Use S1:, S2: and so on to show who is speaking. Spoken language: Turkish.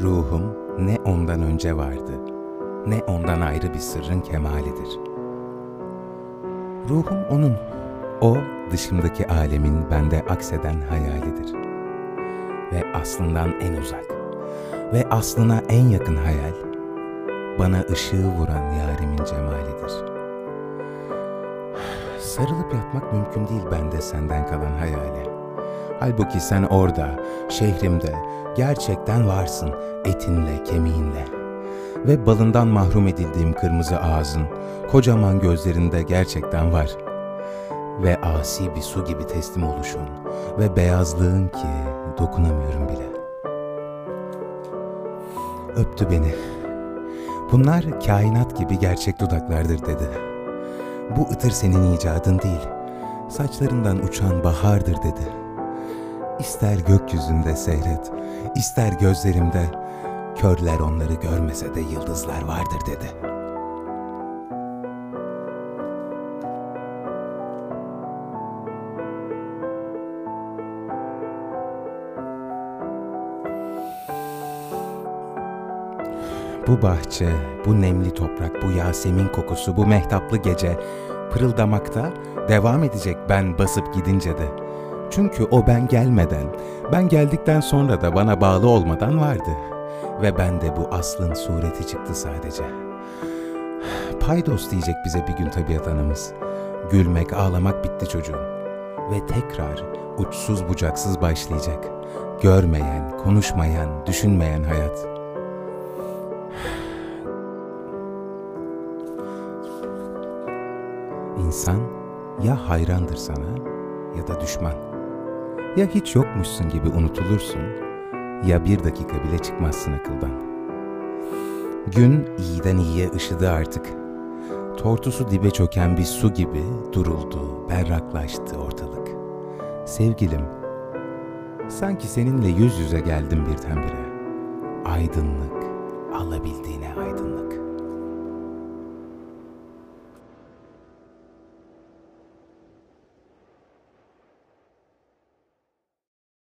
S1: Ruhum ne ondan önce vardı, ne ondan ayrı bir sırrın kemalidir. Ruhum onun, o dışımdaki alemin bende akseden hayalidir. Ve aslından en uzak ve aslına en yakın hayal, bana ışığı vuran yarimin cemalidir. Sarılıp yatmak mümkün değil bende senden kalan hayale. Halbuki sen orada, şehrimde, gerçekten varsın etinle, kemiğinle. Ve balından mahrum edildiğim kırmızı ağzın, kocaman gözlerinde gerçekten var. Ve asi bir su gibi teslim oluşun ve beyazlığın ki dokunamıyorum bile. Öptü beni. Bunlar kainat gibi gerçek dudaklardır dedi. Bu ıtır senin icadın değil, saçlarından uçan bahardır dedi.'' İster gökyüzünde seyret, ister gözlerimde, körler onları görmese de yıldızlar vardır dedi. Bu bahçe, bu nemli toprak, bu Yasemin kokusu, bu mehtaplı gece pırıldamakta devam edecek ben basıp gidince de.'' Çünkü o ben gelmeden, ben geldikten sonra da bana bağlı olmadan vardı. Ve ben de bu aslın sureti çıktı sadece. Paydos diyecek bize bir gün tabiat anamız. Gülmek, ağlamak bitti çocuğum. Ve tekrar uçsuz bucaksız başlayacak. Görmeyen, konuşmayan, düşünmeyen hayat. İnsan ya hayrandır sana ya da düşman. Ya hiç yokmuşsun gibi unutulursun, ya bir dakika bile çıkmazsın akıldan. Gün iyiden iyiye ışıdı artık. Tortusu dibe çöken bir su gibi duruldu, berraklaştı ortalık. Sevgilim, sanki seninle yüz yüze geldim birdenbire. Aydınlık, alabildiğine aydınlık.